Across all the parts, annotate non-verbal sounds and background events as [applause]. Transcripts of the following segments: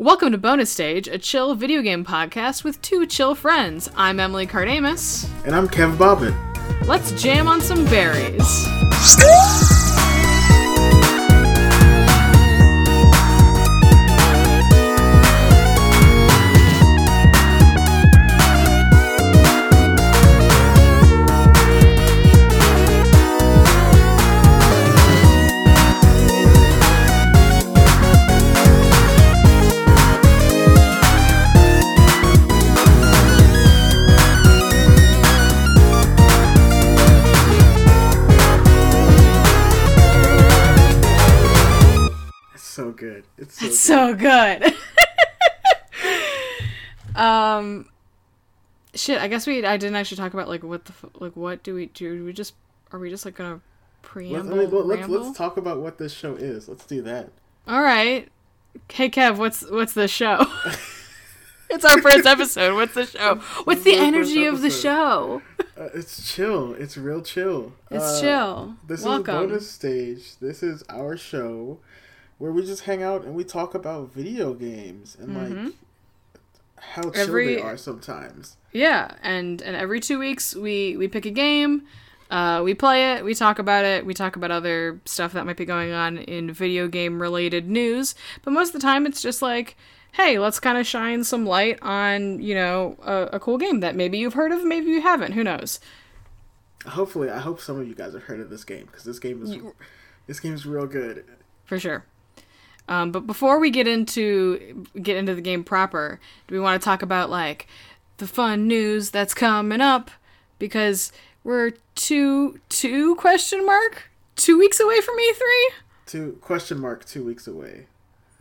Welcome to Bonus Stage, a chill video game podcast with two chill friends. I'm Emily Cardamus. And I'm Kev Bobbin. Let's jam on some berries. [laughs] [laughs] so good. [laughs] um, shit. I guess we. I didn't actually talk about like what the like what do we do? We just are we just like gonna Let's, preamble? I mean, let- let's, let's talk about what this show is. Let's do that. All right. Hey Kev, what's what's the show? [laughs] it's our first episode. What's the show? What's the This is our first energy of the show? Uh, it's chill. It's real chill. It's Uh, chill. This Welcome. is bonus stage. This is our show where we just hang out and we talk about video games and like how chill Mm-hmm. Every- they are sometimes. Yeah, and and every two weeks we we pick a game, uh, we play it, we talk about it, we talk about other stuff that might be going on in video game related news. But most of the time, it's just like, hey, let's kind of shine some light on you know a, a cool game that maybe you've heard of, maybe you haven't. Who knows? Hopefully, I hope some of you guys have heard of this game because this game is this game is real good. For sure. Um, but before we get into get into the game proper, do we want to talk about like the fun news that's coming up? Because we're two two question mark two weeks away from E three. Two question mark two weeks away.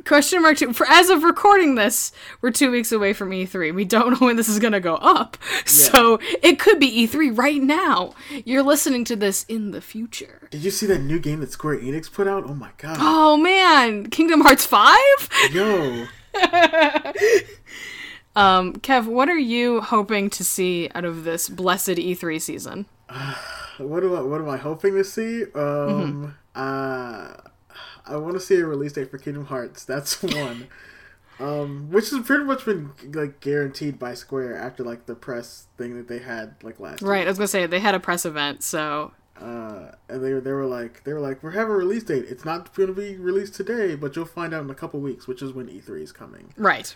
Question mark two. For as of recording this, we're two weeks away from E3. We don't know when this is gonna go up, [laughs] so it could be E3 right now. You're listening to this in the future. Did you see that new game that Square Enix put out? Oh my god. Oh man, Kingdom Hearts five. Yo. [laughs] Um, Kev, what are you hoping to see out of this blessed E3 season? [sighs] What am I? What am I hoping to see? Um, uh, I want to see a release date for Kingdom Hearts. That's [laughs] one. um, which has pretty much been like guaranteed by Square after like the press thing that they had like last. Right, I was gonna say they had a press event, so Uh, and they they were like they were like we have a release date. It's not going to be released today, but you'll find out in a couple weeks, which is when E3 is coming. right.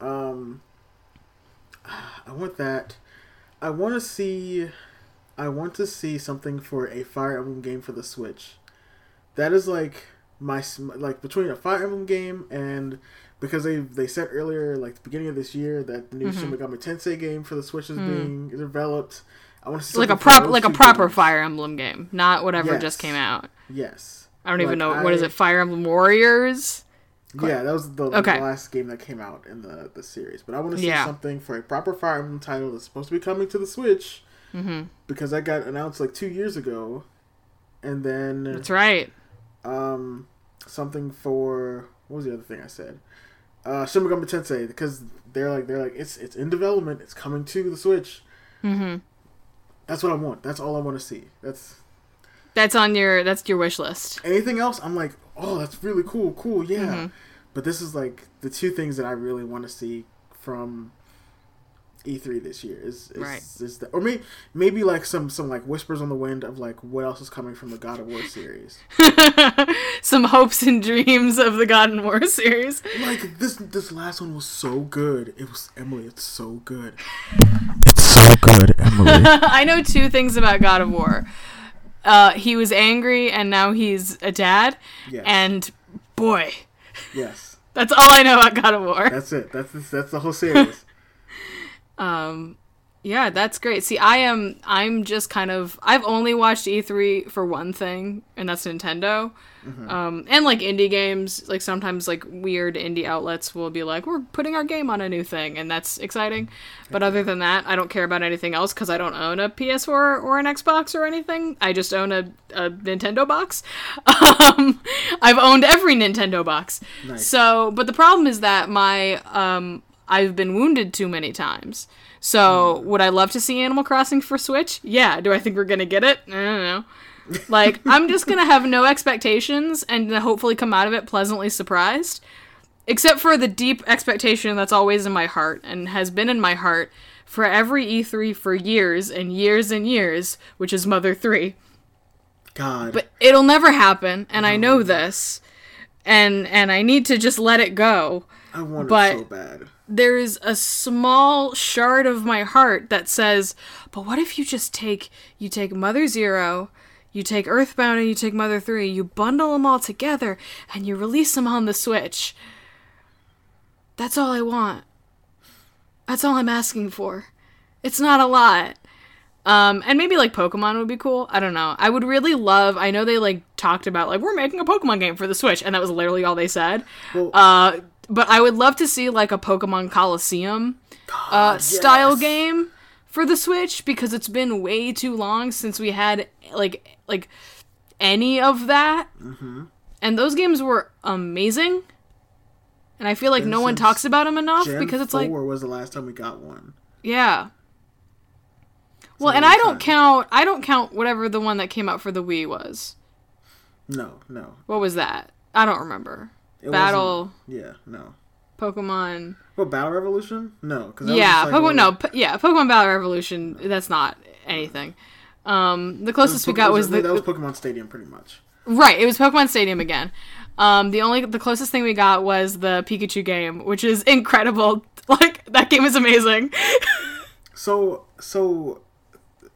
Um, [sighs] I want that. I want to see. I want to see something for a Fire Emblem game for the Switch. That is like my like between a Fire Emblem game and because they they said earlier like the beginning of this year that the new Mm-hmm. Shin Megami Tensei game for the Switch is being developed. I want to see. Like a prop, like a proper games. Fire Emblem game, not whatever Yes. just came out. Yes. I don't even Like, know what is it. Fire Emblem Warriors. Yeah, that was the, Okay. the last game that came out in the, the series. But I want to see Yeah. something for a proper Fire Emblem title that's supposed to be coming to the Switch. Mm-hmm. Because that got announced like two years ago. And then That's right. um, something for what was the other thing I said? Uh, Shin Megami Tensei because they're like they're like it's it's in development. It's coming to the Switch. Mm-hmm. That's what I want. That's all I want to see. That's That's on your that's your wish list. anything else. I'm like, oh, that's really cool. Cool, yeah. Mm-hmm. But this is like the two things that I really want to see from E3 this year is, is, Right. is that, or maybe maybe like some some like whispers on the wind of like what else is coming from the God of War series. [laughs] Some hopes and dreams of the God and War [laughs] series. like this this last one was so good. It was Emily. It's so good. It's so good, Emily. [laughs] I know two things about God of War. Uh, he was angry, and now he's a dad. Yes. And boy, yes, that's all I know about God of War. that's it. That's that's the whole series. Um, yeah, that's great. See, I am I'm just kind of I've only watched E3 for one thing, and that's Nintendo. Um, and like indie games, like sometimes like weird indie outlets will be like, "We're putting our game on a new thing," and that's exciting. But other than that, I don't care about anything else because I don't own a PS4 or an Xbox or anything. I just own a, a Nintendo box. [laughs] Um, I've owned every Nintendo box. Nice. So, but the problem is that my um, I've been wounded too many times. So, hmm. would I love to see Animal Crossing for Switch? Yeah. Do I think we're gonna get it? I don't know. [laughs] Like, I'm just gonna have no expectations and hopefully come out of it pleasantly surprised. except for the deep expectation that's always in my heart and has been in my heart for every E3 for years and years and years, which is Mother 3. God. But it'll never happen, and I know this. And and I need to just let it go. I want but- it so bad. There's a small shard of my heart that says, "But what if you just take you take Mother 0, you take Earthbound and you take Mother 3, you bundle them all together and you release them on the Switch?" That's all I want. That's all I'm asking for. It's not a lot. Um, and maybe like Pokemon would be cool. I don't know. I would really love. I know they like talked about like we're making a Pokemon game for the Switch, and that was literally all they said. Well- uh, but I would love to see like a Pokemon Colosseum uh, God, style game for the Switch because it's been way too long since we had like like any of that. Mm-hmm. And those games were amazing. And I feel like Been no one talks about them enough Gen because it's 4 like was the last time we got one. yeah. Well, and I don't time. count I don't count whatever the one that came out for the Wii was. No, no. What was that? I don't remember. It Battle Yeah, no. Pokemon. What Battle Revolution? No, because Yeah, Pokemon no, P- yeah, Pokemon Battle Revolution, that's not anything. Um the closest we got was the that was Pokemon Stadium, pretty much. Right, it was Pokemon Stadium again. Um, the only the closest thing we got was the Pikachu game, which is incredible. [laughs] Like that game is amazing. [laughs] So, so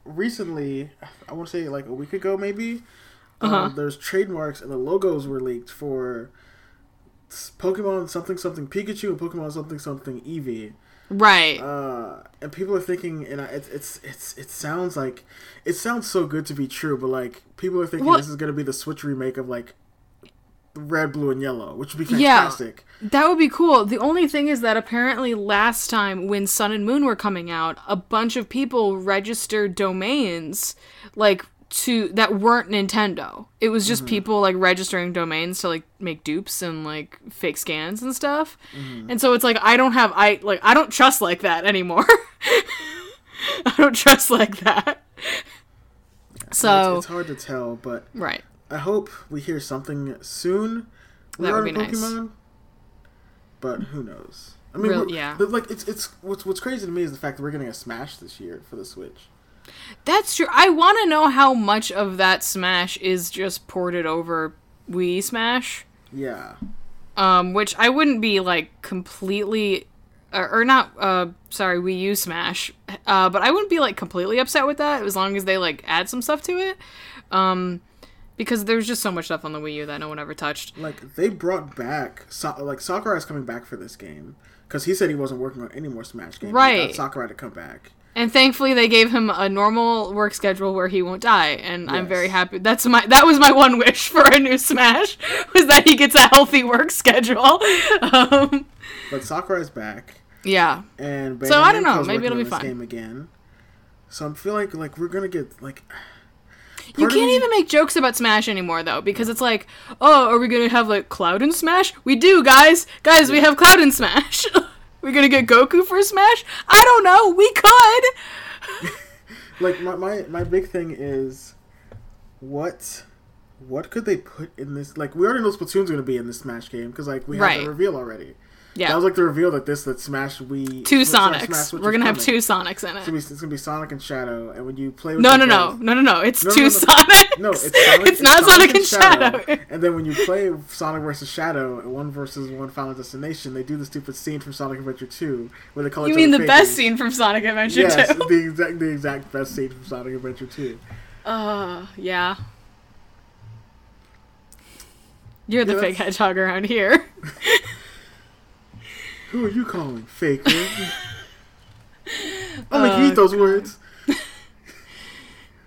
recently, I want to say like a week ago, maybe. Uh-huh. Um, there's trademarks and the logos were leaked for Pokemon something something Pikachu and Pokemon something something Eevee. right. Uh, and people are thinking, and I, it's it's it's it sounds like it sounds so good to be true, but like people are thinking Well- this is gonna be the Switch remake of like red, blue, and yellow, which would be Yeah. fantastic. That would be cool. The only thing is that apparently last time when Sun and Moon were coming out, a bunch of people registered domains like to that weren't Nintendo. It was just mm-hmm. people like registering domains to like make dupes and like fake scans and stuff. Mm-hmm. And so it's like I don't have I like I don't trust like that anymore. [laughs] I don't trust like that. So it's, it's hard to tell, but right. I hope we hear something soon That would be nice. But who knows? I mean, Real- yeah. but, like it's it's what's what's crazy to me is the fact that we're getting a Smash this year for the Switch. That's true. I want to know how much of that Smash is just ported over Wii Smash. Yeah, Um, which I wouldn't be like completely, or, or not. Uh, sorry, Wii U Smash. Uh, but I wouldn't be like completely upset with that as long as they like add some stuff to it. Um, because there's just so much stuff on the Wii U that no one ever touched. like they brought back so- like Sakurai's coming back for this game because he said he wasn't working on any more Smash games. Right. Sakurai to come back. And thankfully, they gave him a normal work schedule where he won't die, and I'm very happy. That's my that was my one wish for a new Smash [laughs] was that he gets a healthy work schedule. [laughs] Um, But Sakurai's back, yeah, and So, I don't know, maybe it'll be fun. Game again. So I feel like like we're gonna get like you can't me- even make jokes about Smash anymore though, because it's like, oh, are we gonna have like Cloud and Smash? We do, guys. Guys, we have Cloud and Smash. [laughs] we gonna get Goku for Smash? I don't know. We could. [laughs] like my, my my big thing is what what could they put in this like we already know Splatoon's gonna be in this Smash game because like we have Right. the reveal already. Yeah, That was like the reveal that this that Smash we two Sonics. Smash We're gonna have two Sonics in It's it. gonna, be, it's gonna be Sonic and Shadow, and when you play with No, no, no, no, no, no. It's No, two no, no. Sonics. No, it's [laughs] Sonic. it's not Sonic and Shadow. And then when you play Sonic versus Shadow, and one versus one Final Destination, they do the stupid scene from Sonic Adventure Two, where they call You mean the best scene from Sonic Adventure Yes, 2? the exact the exact best scene from Sonic Adventure Two. Uh, yeah. You're the Yeah, fake that's- hedgehog around here. [laughs] Who are you calling faker? [laughs] I Oh, like eat those words. [laughs]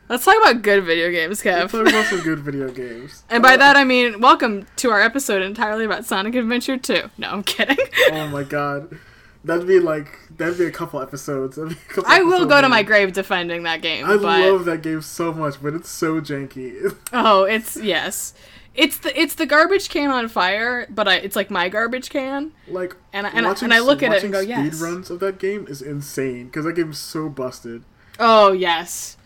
Let's talk about good video games, Let's Kev. talk about some good video games. [laughs] And by Uh, that I mean, welcome to our episode entirely about Sonic Adventure 2. No, I'm kidding. oh my god, that'd be like that'd be a couple episodes. A couple I will go to my grave defending that game. I but love that game so much, but it's so janky. oh, it's yes, it's the it's the garbage can on fire, but I, it's like my garbage can. like And I- and I- and I look at it watching and go, yes. Speed runs of that game is insane because that game's so busted. Oh yes,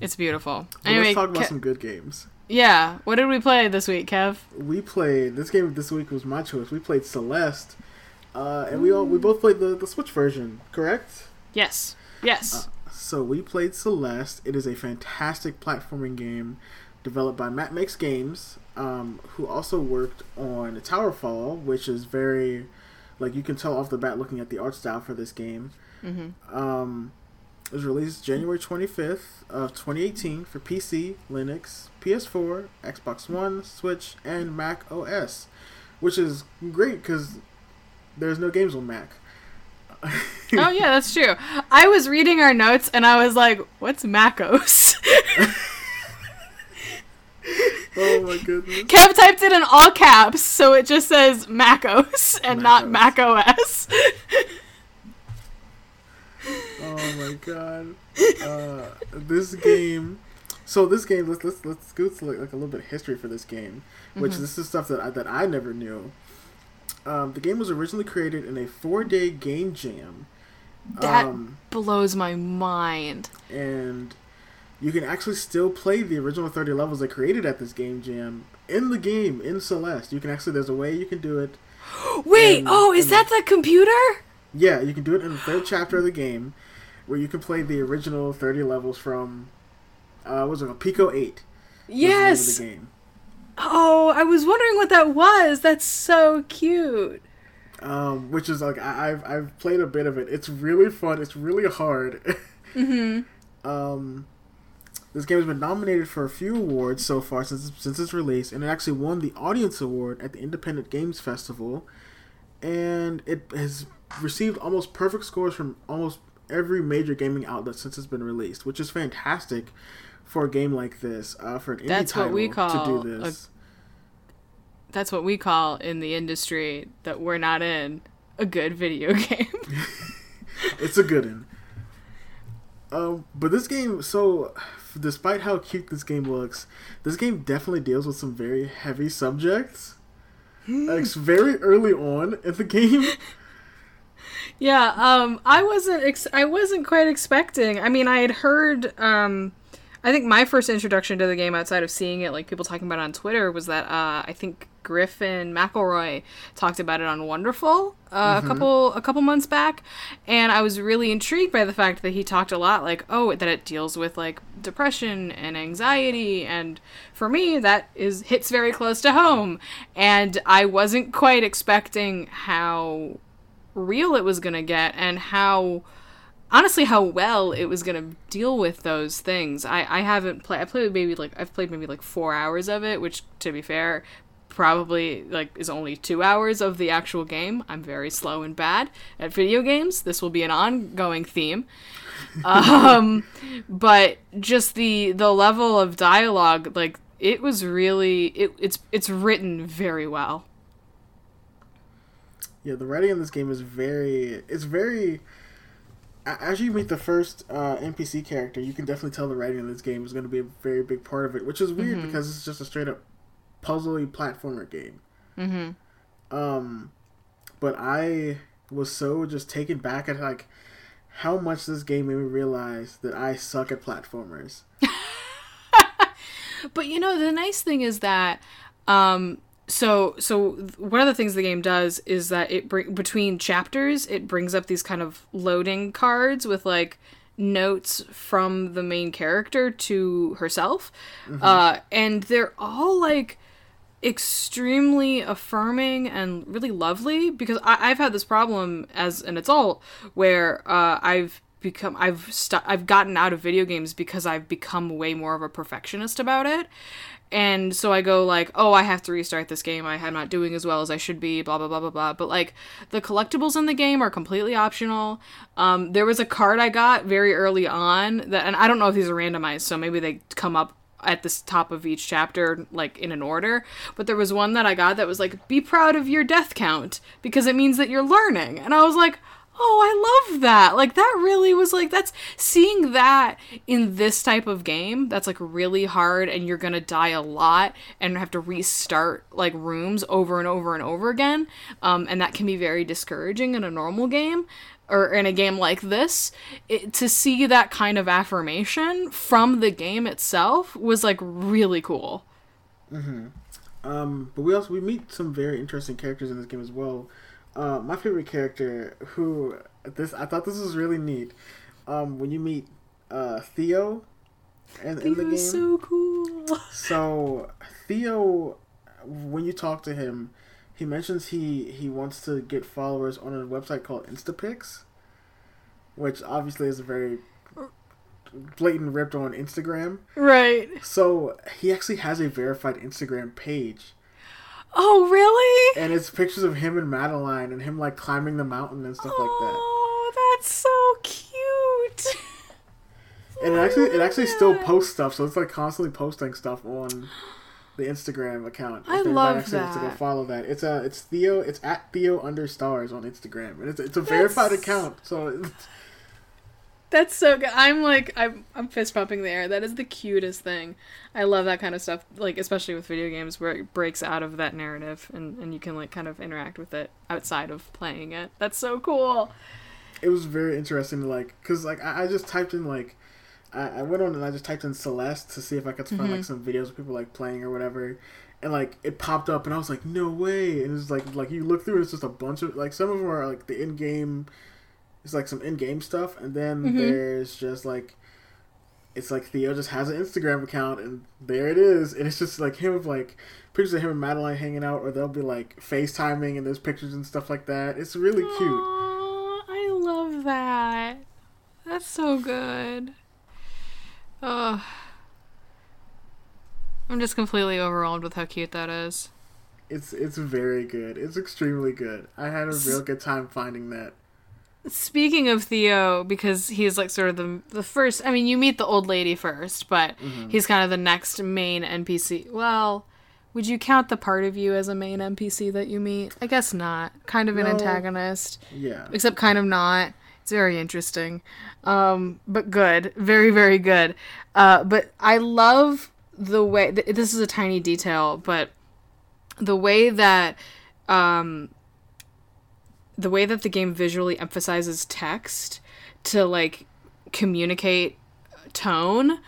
it's beautiful. But Anyway, let's talk about Ke- some good games. Yeah. What did we play this week, Kev? We played this game this week was my choice. We played Celeste, uh, and we all we both played the the Switch version, correct? Yes. Yes. Uh, so we played Celeste. It is a fantastic platforming game developed by Matt Makes Games, um, who also worked on Towerfall, which is very like you can tell off the bat looking at the art style for this game. mm-hmm. Um, it was released January 25th of 2018 for PC, Linux, PS4, Xbox One, Switch, and Mac OS, which is great because there's no games on Mac. oh yeah, that's true. I was reading our notes and I was like, "What's MacOS?" [laughs] oh my goodness. Kev typed it in all caps, so it just says MacOS and not Mac OS. [laughs] oh my god. Uh, this game. So this game, let's let's let's go to like, like a little bit of history for this game, which Mhm. this is stuff that I, that I never knew. Um, the game was originally created in a four-day game jam. That um, blows my mind. and you can actually still play the original 30 levels they created at this game jam in the game in Celeste. You can actually there's a way you can do it. [gasps] Wait, oh, is that the computer? Yeah, you can do it in the third chapter of the game, where you can play the original 30 levels from, uh, what was it, called? Pico 8. was the Yes. the game. Oh, I was wondering what that was. That's so cute. Um, which is like I, I've I've played a bit of it. It's really fun. It's really hard. [laughs] Mm-hmm. um, this game has been nominated for a few awards so far since since its release, and it actually won the Audience Award at the Independent Games Festival, and it has received almost perfect scores from almost every major gaming outlet since it's been released, which is fantastic for a game like this. Uh, for an That's what we call to do this. That's what we call in the industry that we're not in a good video [laughs] game. [laughs] it's a good one. Um, but this game, so despite how cute this game looks, this game definitely deals with some very heavy subjects. like, it's very early on in the game. [laughs] Yeah, um, I wasn't. Ex- I wasn't quite expecting. I mean, I had heard. Um, I think my first introduction to the game, outside of seeing it, like people talking about it on Twitter, was that uh, I think Griffin McElroy talked about it on Wonderful uh, a couple a couple months back, and I was really intrigued by the fact that he talked a lot, like oh, that it deals with like depression and anxiety, and for me, that is hits very close to home, and I wasn't quite expecting how real it was going to get and how honestly how well it was going to deal with those things i i haven't played i played maybe like i've played maybe like four hours of it which to be fair probably like is only two hours of the actual game i'm very slow and bad at video games this will be an ongoing theme [laughs] um but just the the level of dialogue like it was really it, it's it's written very well Yeah, the writing in this game is very. It's very. As you meet the first uh, NPC character, you can definitely tell the writing in this game is going to be a very big part of it, which is weird because it's just a straight up puzzly platformer game. mm-hmm Um, but I was so just taken back at like how much this game made me realize that I suck at platformers. [laughs] But you know, the nice thing is that um so so one of the things the game does is that it bring between chapters it brings up these kind of loading cards with like notes from the main character to herself uh and they're all like extremely affirming and really lovely because I, I've had this problem as an adult where uh, I've become I've st- I've gotten out of video games because I've become way more of a perfectionist about it. And so I go like, oh, I have to restart this game. I, I'm not doing as well as I should be. Blah blah blah blah blah. But like, the collectibles in the game are completely optional. Um, there was a card I got very early on that, and I don't know if these are randomized, so maybe they come up at the top of each chapter like in an order but there was one that i got that was like be proud of your death count because it means that you're learning and i was like oh i love that like that really was like that's seeing that in this type of game that's like really hard and you're gonna die a lot and have to restart like rooms over and over and over again um, and that can be very discouraging in a normal game or in a game like this, it, to see that kind of affirmation from the game itself was like really cool. Mm-hmm. Um, but we also we meet some very interesting characters in this game as well. Uh, my favorite character, who this I thought this was really neat. Um, when you meet uh, Theo in, in the game, so cool. so Theo, when you talk to him, he mentions he he wants to get followers on a website called Instapics, which obviously is a very blatant ripped on Instagram. Right. So he actually has a verified Instagram page. Oh, really? And it's pictures of him and Madeline and him like climbing the mountain and stuff like that. Oh, that's so cute. [laughs] And it actually it actually still posts stuff, so it's like constantly posting stuff on the Instagram account. I love actually wants To go follow that. It's a it's Theo. It's at Theo under stars on Instagram, and it's it's a verified That's- account. So it's, That's so good. I'm like I'm I'm fist pumping the air. That is the cutest thing. I love that kind of stuff, like especially with video games where it breaks out of that narrative and, and you can like kind of interact with it outside of playing it. That's so cool. it was very interesting to like because like I, I just typed in like I, I went on and I just typed in Celeste to see if I could find Mm-hmm. like some videos of people like playing or whatever. And like it popped up, and I was like, "No way!" And it's like, like you look through, it's just a bunch of like some of them are like the in-game, it's like some in-game stuff, and then Mhm. there's just like, it's like Theo just has an Instagram account, and there it is, and it's just like him with like pictures of him and Madeline hanging out, or they'll be like FaceTiming, and there's pictures and stuff like that. It's really cute. I love that. That's so good. Oh, I'm just completely overwhelmed with how cute that is. It's it's very good. It's extremely good. I had a real good time finding that. Speaking of Theo, because he's like sort of the the first. I mean, you meet the old lady first, but Mm-hmm. he's kind of the next main NPC. Well, would you count the part of you as a main NPC that you meet? I guess not. Kind of an No. antagonist, Yeah. except kind of not. It's very interesting, um, but good, very very good. Uh, but I love the way. Th- this is a tiny detail, but the way that um, the way that the game visually emphasizes text to like communicate tone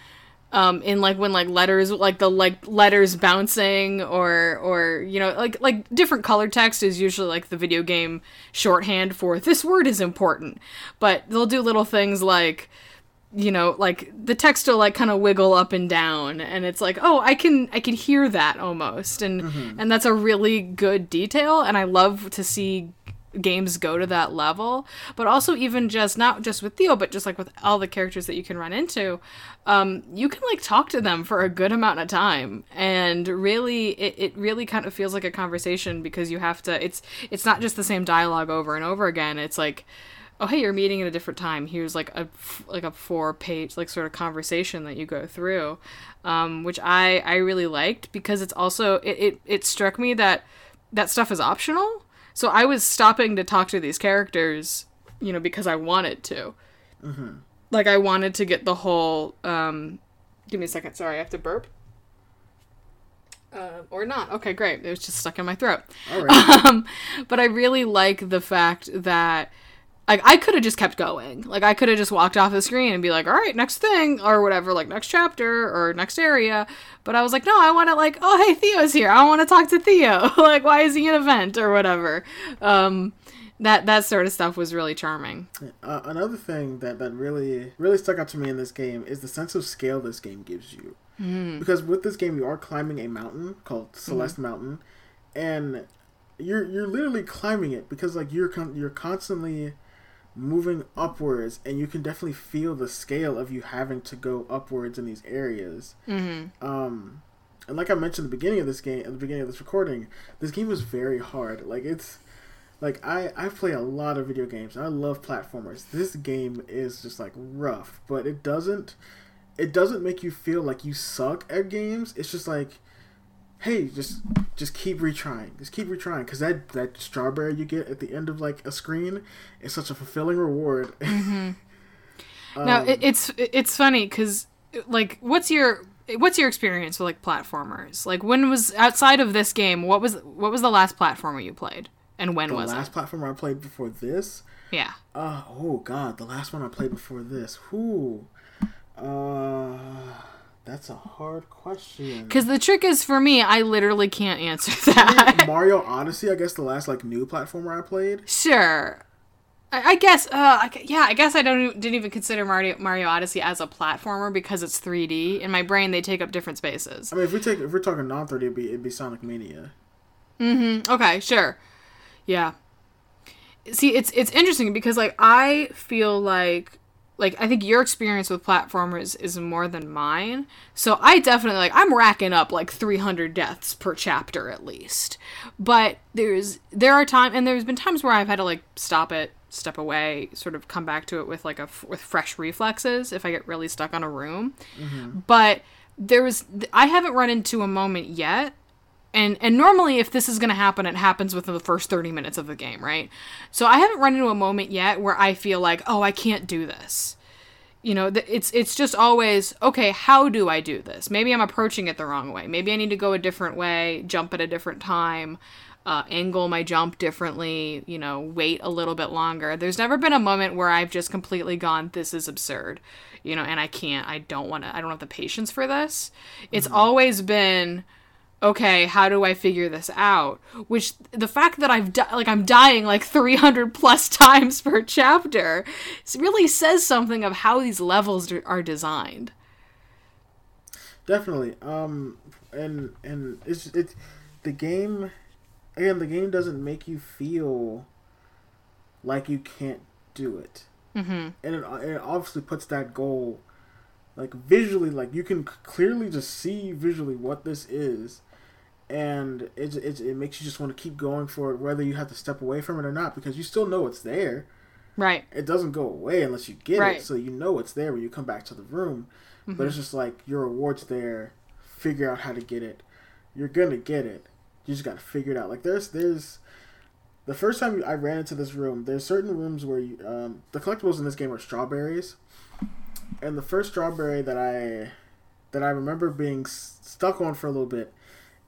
um in like when like letters like the like letters bouncing or or you know like like different color text is usually like the video game shorthand for this word is important. But they'll do little things like you know like the text will like kind of wiggle up and down and it's like oh i can i can hear that almost and and that's a really good detail and i love to see games go to that level but also even just not just with theo but just like with all the characters that you can run into um, you can like talk to them for a good amount of time. And really it, it really kind of feels like a conversation because you have to it's it's not just the same dialogue over and over again. It's like oh hey you're meeting at a different time. Here's like a like a four page like sort of conversation that you go through um, which i i really liked because it's also it, it it struck me that that stuff is optional so i was stopping to talk to these characters you know because i wanted to. Like i wanted to get the whole um give me a second sorry i have to burp. Uh, or not okay great it was just stuck in my throat. All right. [laughs] um, but I really like the fact that like I could have just kept going. Like I could have just walked off the screen and be like, "All right, next thing" or whatever, like next chapter or next area. But I was like, "No, I want to like, oh hey, Theo's here. I want to talk to Theo. [laughs] like, why is he an event or whatever?" Um, that that sort of stuff was really charming. Uh, another thing that, that really really stuck out to me in this game is the sense of scale this game gives you. Because with this game, you are climbing a mountain called Celeste Mountain, and you're you're literally climbing it because like you're con- you're constantly moving upwards, and you can definitely feel the scale of you having to go upwards in these areas. Mm-hmm. Um, and like I mentioned at the beginning of this game, at the beginning of this recording, this game is very hard. Like it's like I I play a lot of video games. And I love platformers. This game is just like rough, but it doesn't it doesn't make you feel like you suck at games. It's just like hey, just just keep retrying. Just keep retrying cuz that that strawberry you get at the end of like a screen is such a fulfilling reward. [laughs] now Um, it, it's it's funny because like, what's your what's your experience with like platformers? Like, when was outside of this game? What was what was the last platformer you played, and when was the was last it? platformer I played before this Yeah. Uh, oh god, the last one I played before this. Who? Uh, That's a hard question. Because the trick is for me, I literally can't answer [laughs] that. Mario Odyssey, I guess the last like new platformer I played. Sure. I, I guess, uh, I, yeah, I guess I don't didn't even consider Mario Mario Odyssey as a platformer because it's 3D. In my brain, they take up different spaces. I mean, if we take if we're talking non 3D, it'd be it'd be Sonic Mania. Mm-hmm. Okay, sure. Yeah. See, it's it's interesting because like I feel like like I think your experience with platformers is more than mine. So I definitely like I'm racking up like 300 deaths per chapter at least. But there's there are time and there's been times where I've had to like stop it, step away, sort of come back to it with like a f- with fresh reflexes if I get really stuck on a room. Mm-hmm. But there was I haven't run into a moment yet and and normally if this is going to happen it happens within the first 30 minutes of the game right? So i haven't run into a moment yet where i feel like oh i can't do this. You know it's it's just always okay how do i do this? Maybe i'm approaching it the wrong way. Maybe i need to go a different way jump at a different time uh, angle my jump differently you know wait a little bit longer. There's never been a moment where i've just completely gone this is absurd you know and i can't i don't want to i don't have the patience for this. It's always been okay, how do I figure this out? Which the fact that I've di- like I'm dying like 300 plus [laughs] times per chapter really says something of how these levels d- are designed. Definitely. Um, and and it's it's the game. Again, the game doesn't make you feel like you can't do it, Mm-hmm. and it, it obviously puts that goal like visually, like you can clearly just see visually what this is, and it it, it makes you just want to keep going for it, whether you have to step away from it or not, because you still know it's there. Right. It doesn't go away unless you get Right. it, so you know it's there when you come back to the room. But it's just like your reward's there. Figure out how to get it. You're gonna get it. You just gotta figure it out. Like there's there's the first time I ran into this room. There's certain rooms where you, um, the collectibles in this game are strawberries, and the first strawberry that I that I remember being s- stuck on for a little bit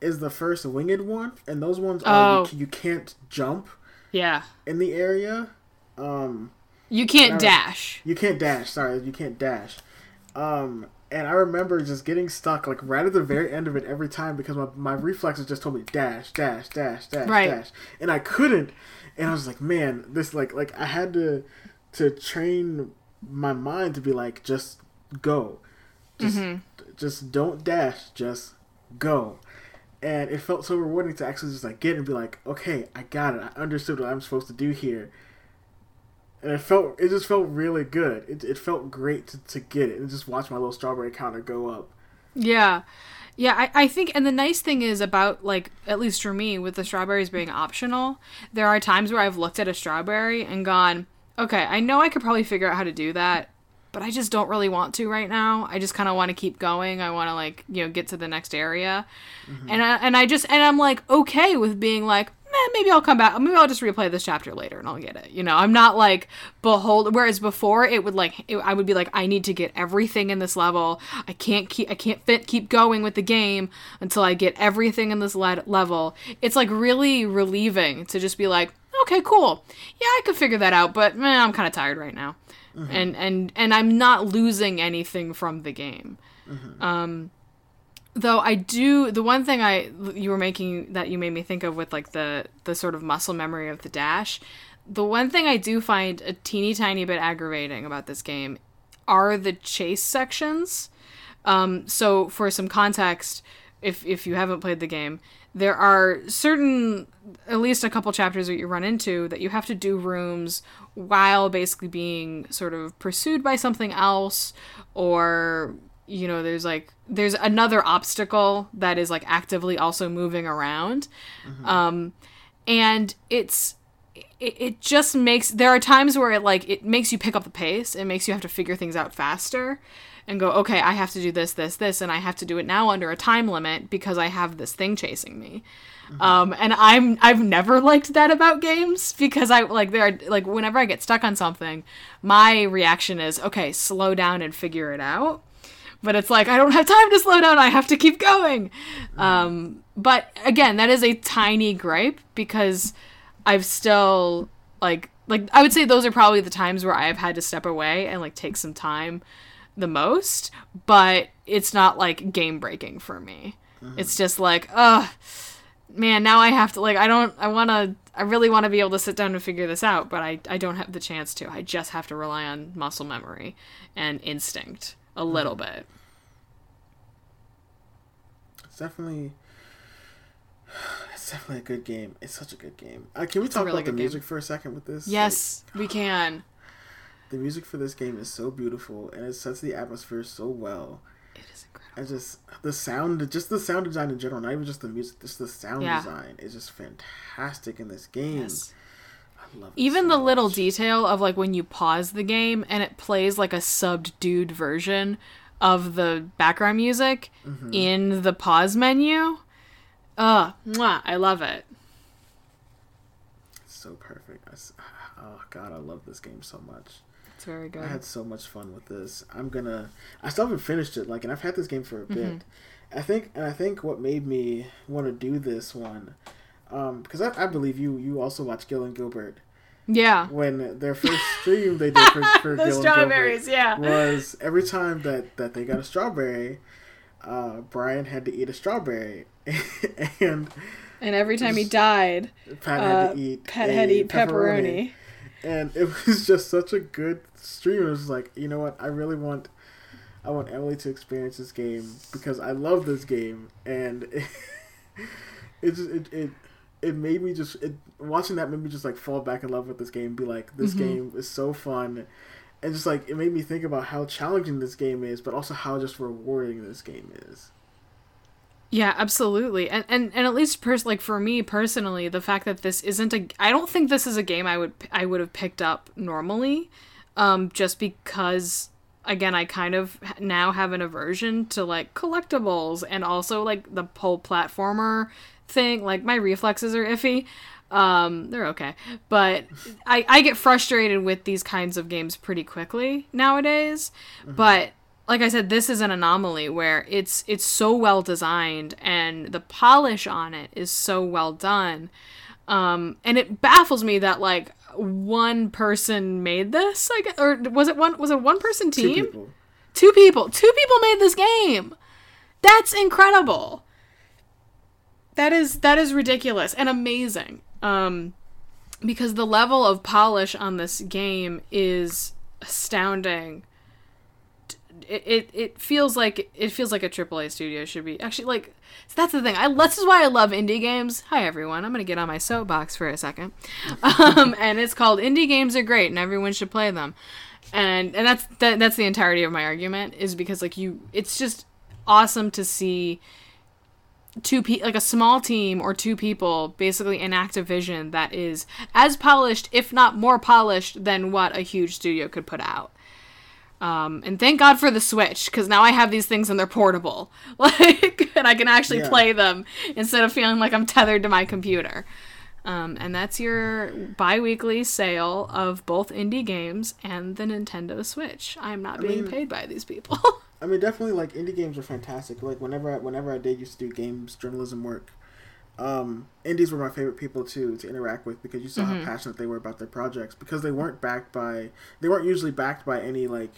is the first winged one, and those ones are Oh. you, you can't jump Yeah. in the area. Um, You can't Alright. dash. you can't dash. Sorry, you can't dash. Um, and I remember just getting stuck like right at the very end of it every time because my, my reflexes just told me dash, dash, dash, dash, Right. dash, and I couldn't. And I was like, man, this like like I had to to train my mind to be like, just go, just just don't dash, just go. And it felt so rewarding to actually just like get and be like, okay, I got it. I understood what I'm supposed to do here and it felt it just felt really good. It, it felt great to, to get it and just watch my little strawberry counter go up. Yeah. Yeah, I, I think, and the nice thing is about, like, at least for me, with the strawberries being optional, there are times where I've looked at a strawberry and gone, okay, I know I could probably figure out how to do that, but I just don't really want to right now. I just kind of want to keep going. I want to, like, you know, get to the next area. And, I, and I just, and I'm, like, okay with being like, eh, maybe I'll come back. Maybe I'll just replay this chapter later and I'll get it. You know, I'm not like behold. Whereas before, it would like it, I would be like, I need to get everything in this level. I can't keep I can't fit keep going with the game until I get everything in this le- level. It's like really relieving to just be like, okay, cool. Yeah, I could figure that out, but man, I'm kind of tired right now. Mm-hmm. And and and I'm not losing anything from the game mm-hmm. um, though I do the one thing I you were making that you made me think of with like the the sort of muscle memory of the dash. The one thing I do find a teeny tiny bit aggravating about this game are the chase sections. Um, so for some context, if if you haven't played the game, there are certain at least a couple chapters that you run into that you have to do rooms while basically being sort of pursued by something else or you know there's like there's another obstacle that is like actively also moving around. Um and it's it, it just makes there are times where it like it makes you pick up the pace. It makes you have to figure things out faster and go okay i have to do this this this and i have to do it now under a time limit because i have this thing chasing me um and i'm i've never liked that about games because i like there are like whenever i get stuck on something my reaction is okay slow down and figure it out but it's like I don't have time to slow down. I have to keep going. Um, but again, that is a tiny gripe because I've still like like I would say those are probably the times where I've had to step away and like take some time the most, but it's not like game breaking for me. Mm-hmm. It's just like, ugh, man, now I have to like I don't I want to I really want to be able to sit down and figure this out, but I I don't have the chance to. I just have to rely on muscle memory and instinct a mm-hmm. little bit. It's definitely [sighs] it's definitely a good game. It's such a good game. Uh, can we it's talk really about the music game. for a second with this? Yes, like, we [sighs] can. The music for this game is so beautiful and it sets the atmosphere so well. Incredible. I just the sound, just the sound design in general, not even just the music, just the sound yeah. design is just fantastic in this game. Yes. I love even so the much. little detail of like when you pause the game and it plays like a subdued version of the background music mm-hmm. in the pause menu. Uh, mwah, I love it. so perfect. I, oh god, I love this game so much. It's very good. I had so much fun with this. I'm gonna. I still haven't finished it. Like, and I've had this game for a bit. Mm-hmm. I think, and I think what made me want to do this one, um, because I, I believe you you also watch Gill and Gilbert. Yeah. When their first stream they did for, for [laughs] the Gil strawberries, Gilbert yeah. was every time that that they got a strawberry, uh, Brian had to eat a strawberry, [laughs] and and every time he died, Pat uh, had to eat. Pat had to eat pepperoni. pepperoni and it [laughs] was just such a good stream. It was like, you know what? I really want, I want Emily to experience this game because I love this game, and it, [laughs] it just it, it it made me just it, watching that made me just like fall back in love with this game. Be like, this mm-hmm. game is so fun, and just like it made me think about how challenging this game is, but also how just rewarding this game is. Yeah, absolutely. And and and at least pers- like for me personally, the fact that this isn't a I don't think this is a game I would I would have picked up normally um just because again, I kind of now have an aversion to like collectibles and also like the whole platformer thing. Like my reflexes are iffy. Um, they're okay, but I I get frustrated with these kinds of games pretty quickly nowadays. Mm-hmm. But like I said, this is an anomaly where it's it's so well designed and the polish on it is so well done. Um, and it baffles me that like one person made this, I guess, or was it one was it one person team? Two people. Two people. Two people made this game. That's incredible. That is that is ridiculous and amazing. Um, because the level of polish on this game is astounding it, it, it feels like it feels like a AAA studio should be. Actually like so that's the thing. I this is why I love indie games. Hi everyone, I'm gonna get on my soapbox for a second, [laughs] um, and it's called indie games are great and everyone should play them, and and that's that, that's the entirety of my argument is because like you, it's just awesome to see two pe- like a small team or two people basically enact a vision that is as polished if not more polished than what a huge studio could put out um, and thank God for the Switch, because now I have these things and they're portable, [laughs] like, and I can actually yeah. play them instead of feeling like I'm tethered to my computer. Um, and that's your bi-weekly sale of both indie games and the Nintendo Switch. I am not I being mean, paid by these people. [laughs] [laughs] I mean, definitely, like indie games are fantastic. Like whenever, I, whenever I did used to do games journalism work, um, indies were my favorite people to to interact with because you saw mm-hmm. how passionate they were about their projects because they weren't backed by they weren't usually backed by any like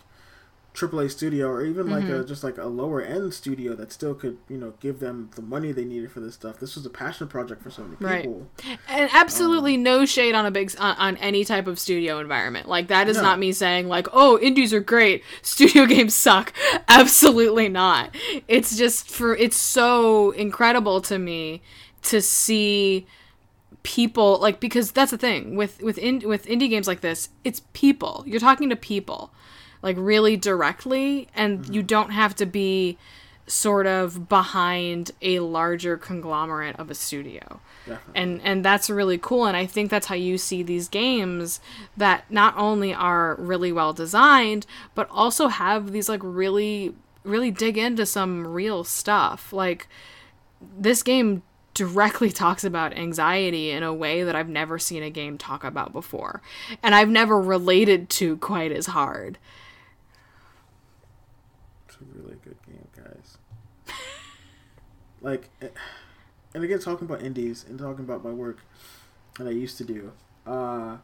AAA studio or even mm-hmm. like a mm-hmm. just like a lower end studio that still could you know give them the money they needed for this stuff. This was a passion project for so many people. Right. And absolutely um, no shade on a big on, on, any type of studio environment. Like that is no. not me saying like oh indies are great, studio [laughs] games suck. [laughs] Absolutely not. It's just for it's so incredible to me to see people like because that's the thing with with in, with indie games like this it's people you're talking to people like really directly and mm-hmm. you don't have to be sort of behind a larger conglomerate of a studio. Definitely. And and that's really cool and I think that's how you see these games that not only are really well designed but also have these like really really dig into some real stuff. Like this game directly [laughs] talks about anxiety in a way that I've never seen a game talk about before. And I've never related to quite as hard a really good game, guys. [laughs] like, eh, and again, talking about indies and talking about my work that I used to do. Uh,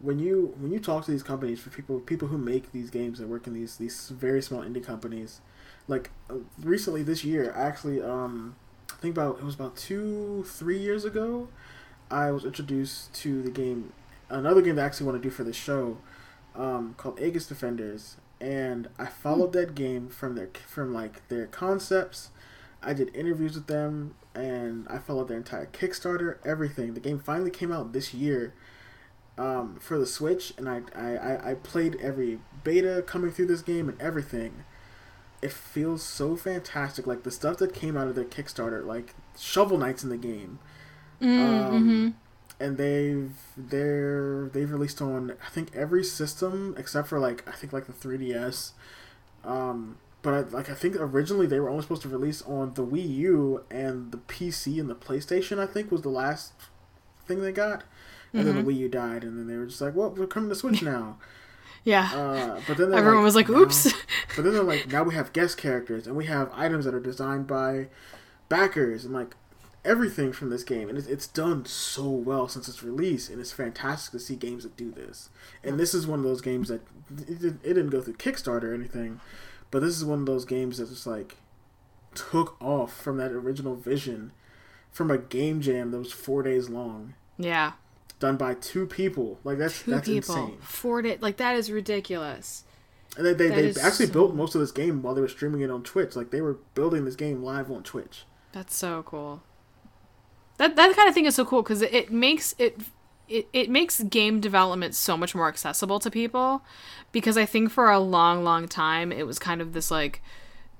when you when you talk to these companies for people people who make these games that work in these these very small indie companies, like uh, recently this year, I actually, um, I think about it was about two three years ago, I was introduced to the game, another game that I actually want to do for the show, um, called Aegis Defenders, and I followed that game from their from like their concepts. I did interviews with them, and I followed their entire Kickstarter, everything. The game finally came out this year um, for the Switch, and I, I, I played every beta coming through this game and everything. It feels so fantastic. Like the stuff that came out of their Kickstarter, like Shovel Knight's in the game. Mm, um, mm-hmm. And they've they're they've released on I think every system except for like I think like the 3DS. Um, but I, like I think originally they were only supposed to release on the Wii U and the PC and the PlayStation. I think was the last thing they got, and mm-hmm. then the mm-hmm. Wii U died, and then they were just like, "Well, we're coming to Switch now." [laughs] yeah. Uh, but then everyone like, was like, "Oops." Now, but then they're like, "Now we have guest characters, and we have items that are designed by backers, and like everything from this game, and it's, it's done so well since its release, and it's fantastic to see games that do this. And this is one of those games that it, it didn't go through Kickstarter or anything." But this is one of those games that just like took off from that original vision from a game jam that was four days long. Yeah. Done by two people. Like that's two that's people. insane. Four days like that is ridiculous. And they they, they actually so... built most of this game while they were streaming it on Twitch. Like they were building this game live on Twitch. That's so cool. That that kind of thing is so cool because it, it makes it it, it makes game development so much more accessible to people. Because I think for a long, long time it was kind of this like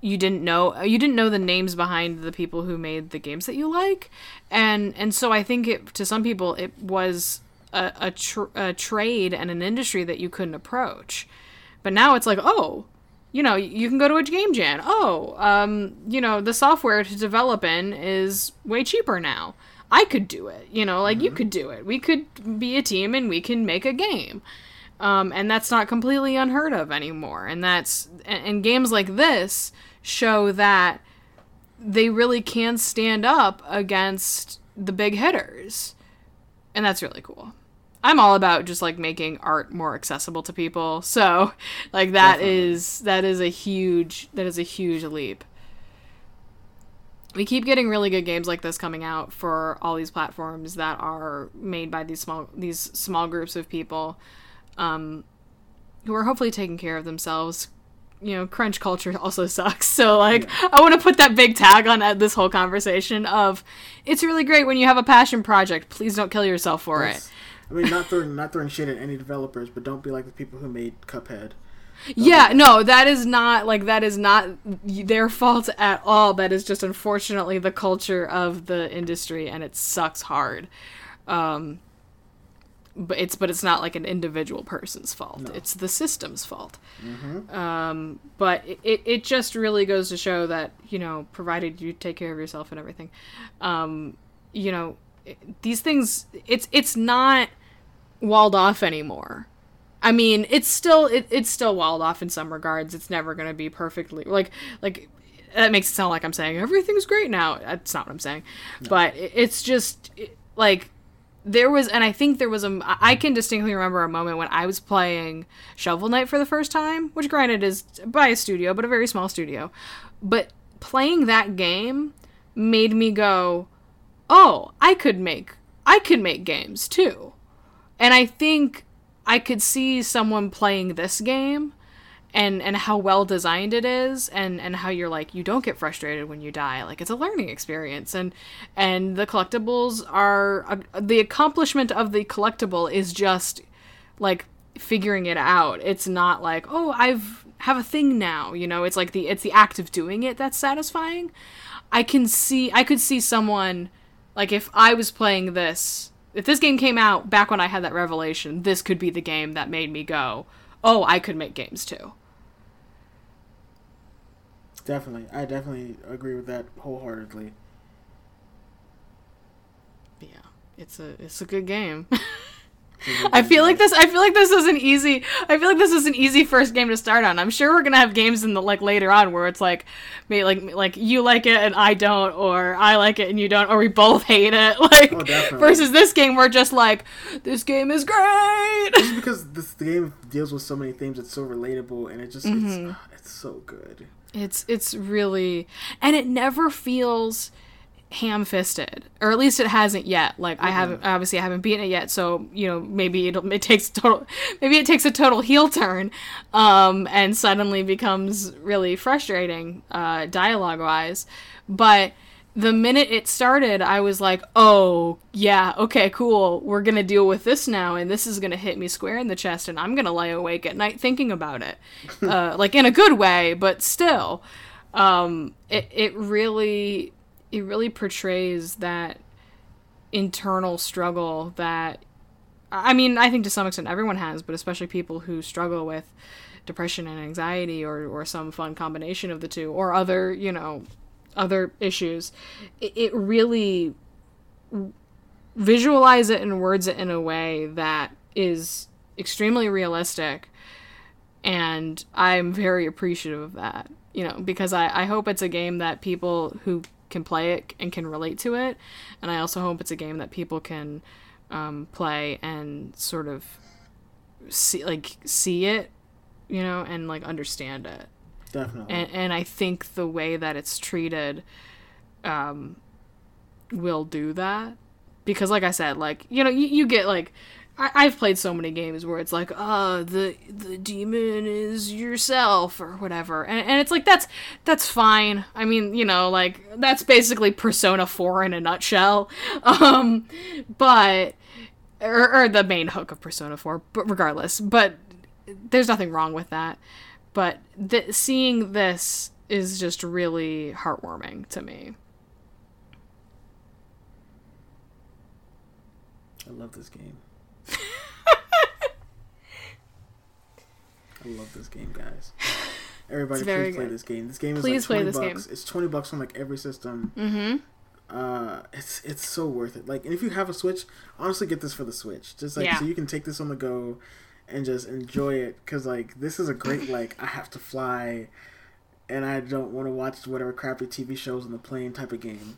you didn't know you didn't know the names behind the people who made the games that you like. And and so I think it to some people it was a, a, tr- a trade and an industry that you couldn't approach. But now it's like oh you know, you can go to a game jam. Oh, um, you know, the software to develop in is way cheaper now. I could do it. You know, like mm-hmm. you could do it. We could be a team and we can make a game. Um, and that's not completely unheard of anymore. And that's and, and games like this show that they really can stand up against the big hitters. And that's really cool. I'm all about just like making art more accessible to people. So, like that Definitely. is that is a huge that is a huge leap we keep getting really good games like this coming out for all these platforms that are made by these small these small groups of people um, who are hopefully taking care of themselves you know crunch culture [laughs] also sucks so like yeah. i want to put that big tag on this whole conversation of it's really great when you have a passion project please don't kill yourself for it i mean not throwing not throwing shit at any developers but don't be like the people who made cuphead yeah, no, that is not like that is not their fault at all. That is just unfortunately the culture of the industry, and it sucks hard. Um, but it's but it's not like an individual person's fault. No. It's the system's fault. Mm-hmm. Um, but it, it just really goes to show that you know, provided you take care of yourself and everything, um, you know, these things. It's it's not walled off anymore I mean, it's still it, it's still walled off in some regards. It's never going to be perfectly like like that makes it sound like I'm saying everything's great now. That's not what I'm saying. No. But it, it's just it, like there was and I think there was a I can distinctly remember a moment when I was playing Shovel Knight for the first time, which granted is by a studio, but a very small studio. But playing that game made me go, "Oh, I could make I could make games too." And I think I could see someone playing this game and and how well designed it is and and how you're like you don't get frustrated when you die. Like it's a learning experience. And and the collectibles are uh, the accomplishment of the collectible is just like figuring it out. It's not like oh i've have a thing now you know? It's like the it's the act of doing it that's satisfying. I can see i could see someone like if i was playing this if this game came out back when I had that revelation, this could be the game that made me go, "Oh, I could make games too." Definitely, I definitely agree with that wholeheartedly. Yeah, it's a it's a good game. [laughs] I feel like this. I feel like this is an easy. I feel like this is an easy first game to start on. I'm sure we're gonna have games in the like later on where it's like, maybe like like you like it and I don't, or I like it and you don't, or we both hate it. [laughs] Like Oh, versus this game, we're just like, this game is great. Just because this the game deals with so many themes, it's so relatable, and it just Mm-hmm. it's, it's so good. It's it's really and it never feels ham fisted. Or at least it hasn't yet. Like I haven't obviously I haven't beaten it yet, so you know, maybe it'll it takes total maybe it takes a total heel turn, um, and suddenly becomes really frustrating, uh, dialogue wise. But the minute it started, I was like, "Oh, yeah, okay, cool. We're gonna deal with this now, and this is gonna hit me square in the chest, and I'm gonna lie awake at night thinking about it, [laughs] uh, like in a good way, but still, um, it it really it really portrays that internal struggle that I mean, I think to some extent everyone has, but especially people who struggle with depression and anxiety or, or some fun combination of the two or other, you know, other issues. It, it really visualize it and words it in a way that is extremely realistic and I'm very appreciative of that. You know, because I, I hope it's a game that people who can play it and can relate to it, and I also hope it's a game that people can um, play and sort of see like see it, you know, and like understand it. Definitely. And and I think the way that it's treated, um, will do that because, like I said, like you know, you, you get like I, I've played so many games where it's like, uh, the the demon is yourself or whatever, and, and it's like that's that's fine. I mean, you know, like that's basically Persona Four in a nutshell. [laughs] Um, but or, or the main hook of Persona Four, but regardless, but there's nothing wrong with that. But th- seeing this is just really heartwarming to me. I love this game. I love this game, guys. Everybody, please play good. this game. This game is Please like twenty this game. bucks. It's twenty bucks on like every system. Mm-hmm. Uh, it's it's so worth it. Like, and if you have a Switch, honestly, get this for the Switch. Just like Yeah. so you can take this on the go and just enjoy it. Cause like this is a great like I have to fly, and I don't want to watch whatever crappy TV shows on the plane type of game.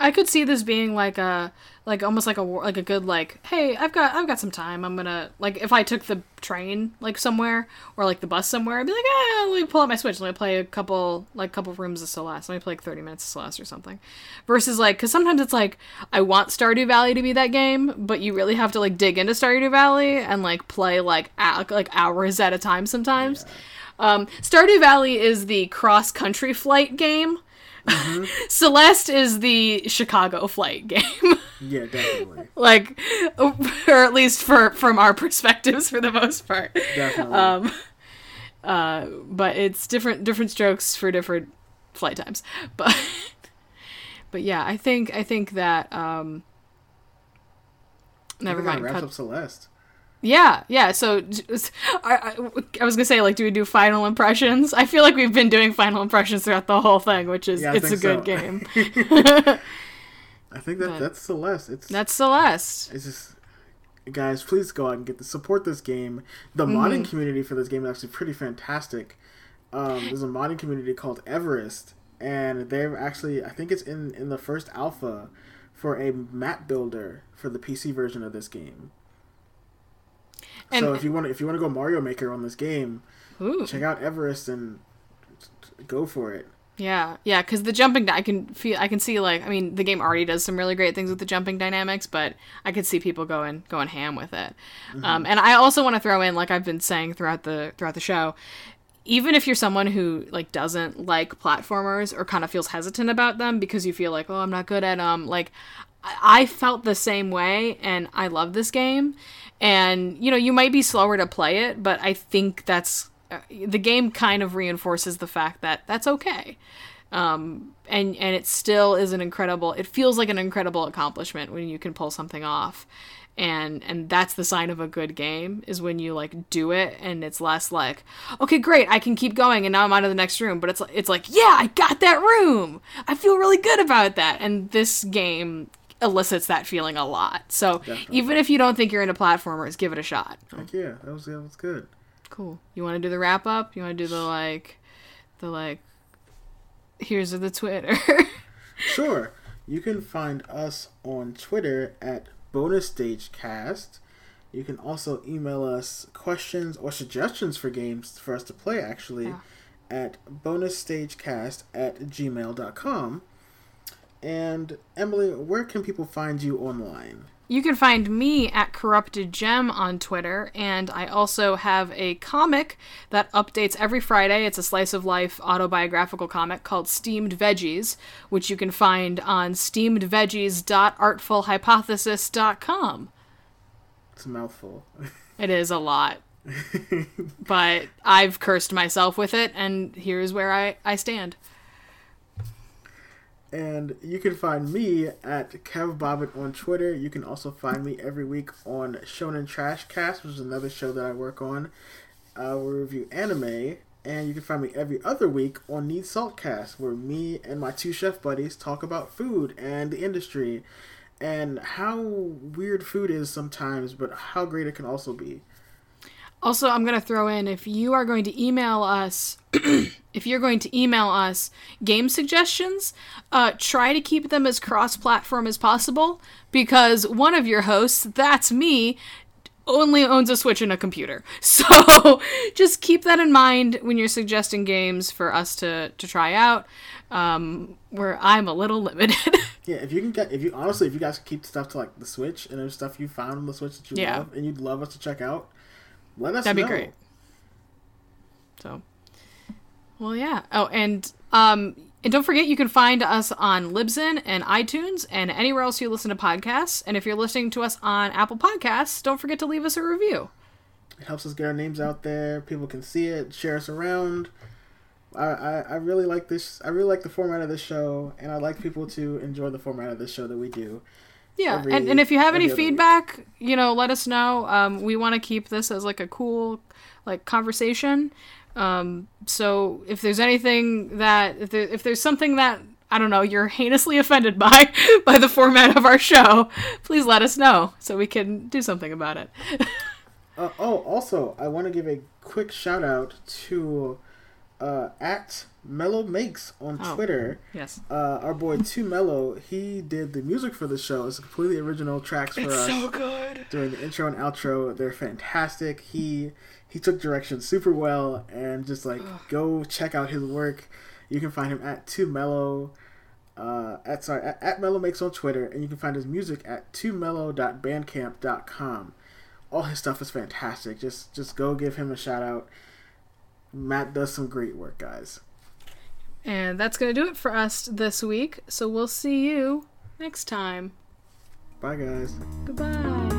I could see this being like a like almost like a like a good like hey I've got I've got some time. I'm gonna like if I took the train like somewhere or like the bus somewhere I'd be like ah let me pull out my switch. Let me play a couple like couple rooms of Celeste. Let me play like 30 minutes of Celeste or something. Versus like because sometimes it's like I want Stardew Valley to be that game but you really have to like dig into Stardew Valley and like play like a- like hours at a time sometimes. Um, Stardew Valley is the cross country flight game. Celeste is the Chicago flight game. [laughs] Yeah, definitely, like or at least for from our perspectives for the most part. definitely. Um uh but it's different different strokes for different flight times. [laughs] But but yeah, I think I think that um never That mind. wraps cut- up Celeste. Yeah, yeah. So just- I, I, I was gonna say, like, do we do final impressions? I feel like we've been doing final impressions throughout the whole thing, which is Yeah, it's a think good so. game. [laughs] [laughs] I think that But- that's Celeste. It's That's Celeste. it's just guys, please go out and get the support this game. The Mm-hmm. modding community for this game is actually pretty fantastic. Um, there's a modding community called Everest, and they're actually I think it's in in the first alpha for a map builder for the PC version of this game. And- so if you want to, if you want to go Mario Maker on this game, Ooh. check out Everest and go for it. Yeah, yeah, because the jumping, I can feel, I can see like, I mean, the game already does some really great things with the jumping dynamics, but I could see people going going ham with it. Um, and I also want to throw in, like I've been saying throughout the throughout the show, even if you're someone who like doesn't like platformers or kind of feels hesitant about them because you feel like, oh, I'm not good at them, like I felt the same way, and I love this game. And you know, you might be slower to play it, but I think that's uh, the game kind of reinforces the fact that that's okay. Um, and and it still is an incredible. It feels like an incredible accomplishment when you can pull something off. And and that's the sign of a good game is when you like do it and it's less like okay great I can keep going and now I'm out of the next room but it's it's like yeah I got that room I feel really good about that and this game elicits that feeling a lot. So Definitely. even if you don't think you're into platformers, give it a shot. Heck yeah, that was that was good. Cool. You want to do the wrap up? You want to do the like, the like. Here's the Twitter. [laughs] Sure. You can find us on Twitter at Bonus Stage Cast. You can also email us questions or suggestions for games for us to play actually Yeah. at bonusstagecast at gmail.com. And Emily, where can people find you online? You can find me at Corrupted Gem on Twitter, and I also have a comic that updates every Friday. It's a slice of life autobiographical comic called Steamed Veggies, which you can find on steamedveggies.artfulhypothesis.com. It's a mouthful. [laughs] It is a lot, [laughs] but I've cursed myself with it, and here's where I, I stand. And you can find me at Kev Bobbitt on Twitter. You can also find me every week on Shonen Trash Cast, which is another show that I work on. Uh, we review anime. And you can find me every other week on Need Salt Cast, where me and my two chef buddies talk about food and the industry and how weird food is sometimes, but how great it can also be. Also, I'm going to throw in if you are going to email us, [clears throat] if you're going to email us game suggestions, uh, try to keep them as cross platform as possible because one of your hosts, that's me, only owns a Switch and a computer. [laughs] So just keep that in mind when you're suggesting games for us to, to try out, um, where I'm a little limited. [laughs] Yeah, if you can get, if you honestly, if you guys keep stuff to like the Switch and there's stuff you found on the Switch that you Yeah. love and you'd love us to check out, let us That'd be great. So, well, yeah. Oh, and um, and don't forget you can find us on Libsyn and iTunes and anywhere else you listen to podcasts. And if you're listening to us on Apple Podcasts, don't forget to leave us a review. It helps us get our names out there. People can see it, share us around. I, I, I really like this. I really like the format of this show, and I like people to enjoy the format of this show that we do. Yeah, Every- and, and if you have any every other week. feedback, you know, let us know. Um, we want to keep this as like a cool, like conversation. Um, so if there's anything that if, there, if there's something that I don't know you're heinously offended [laughs] by by the format of our show, please let us know so we can do something about it. [laughs] Uh, oh, also, I want to give a quick shout out to uh, at Mellow Makes on Oh. Twitter. yes, Uh, our boy Too Mellow, he did the music for the show. It's completely original tracks for us. so good. during the intro and outro. They're fantastic. He he took direction super well, and just like go check out his work. You can find him at Too Mellow. Uh, at sorry at, at Mellow Makes on Twitter, and you can find his music at twomellow.bandcamp.com. All his stuff is fantastic. Just just go give him a shout out. Matt does some great work, guys. And that's gonna do it for us this week. So we'll see you next time. Bye, guys. Goodbye.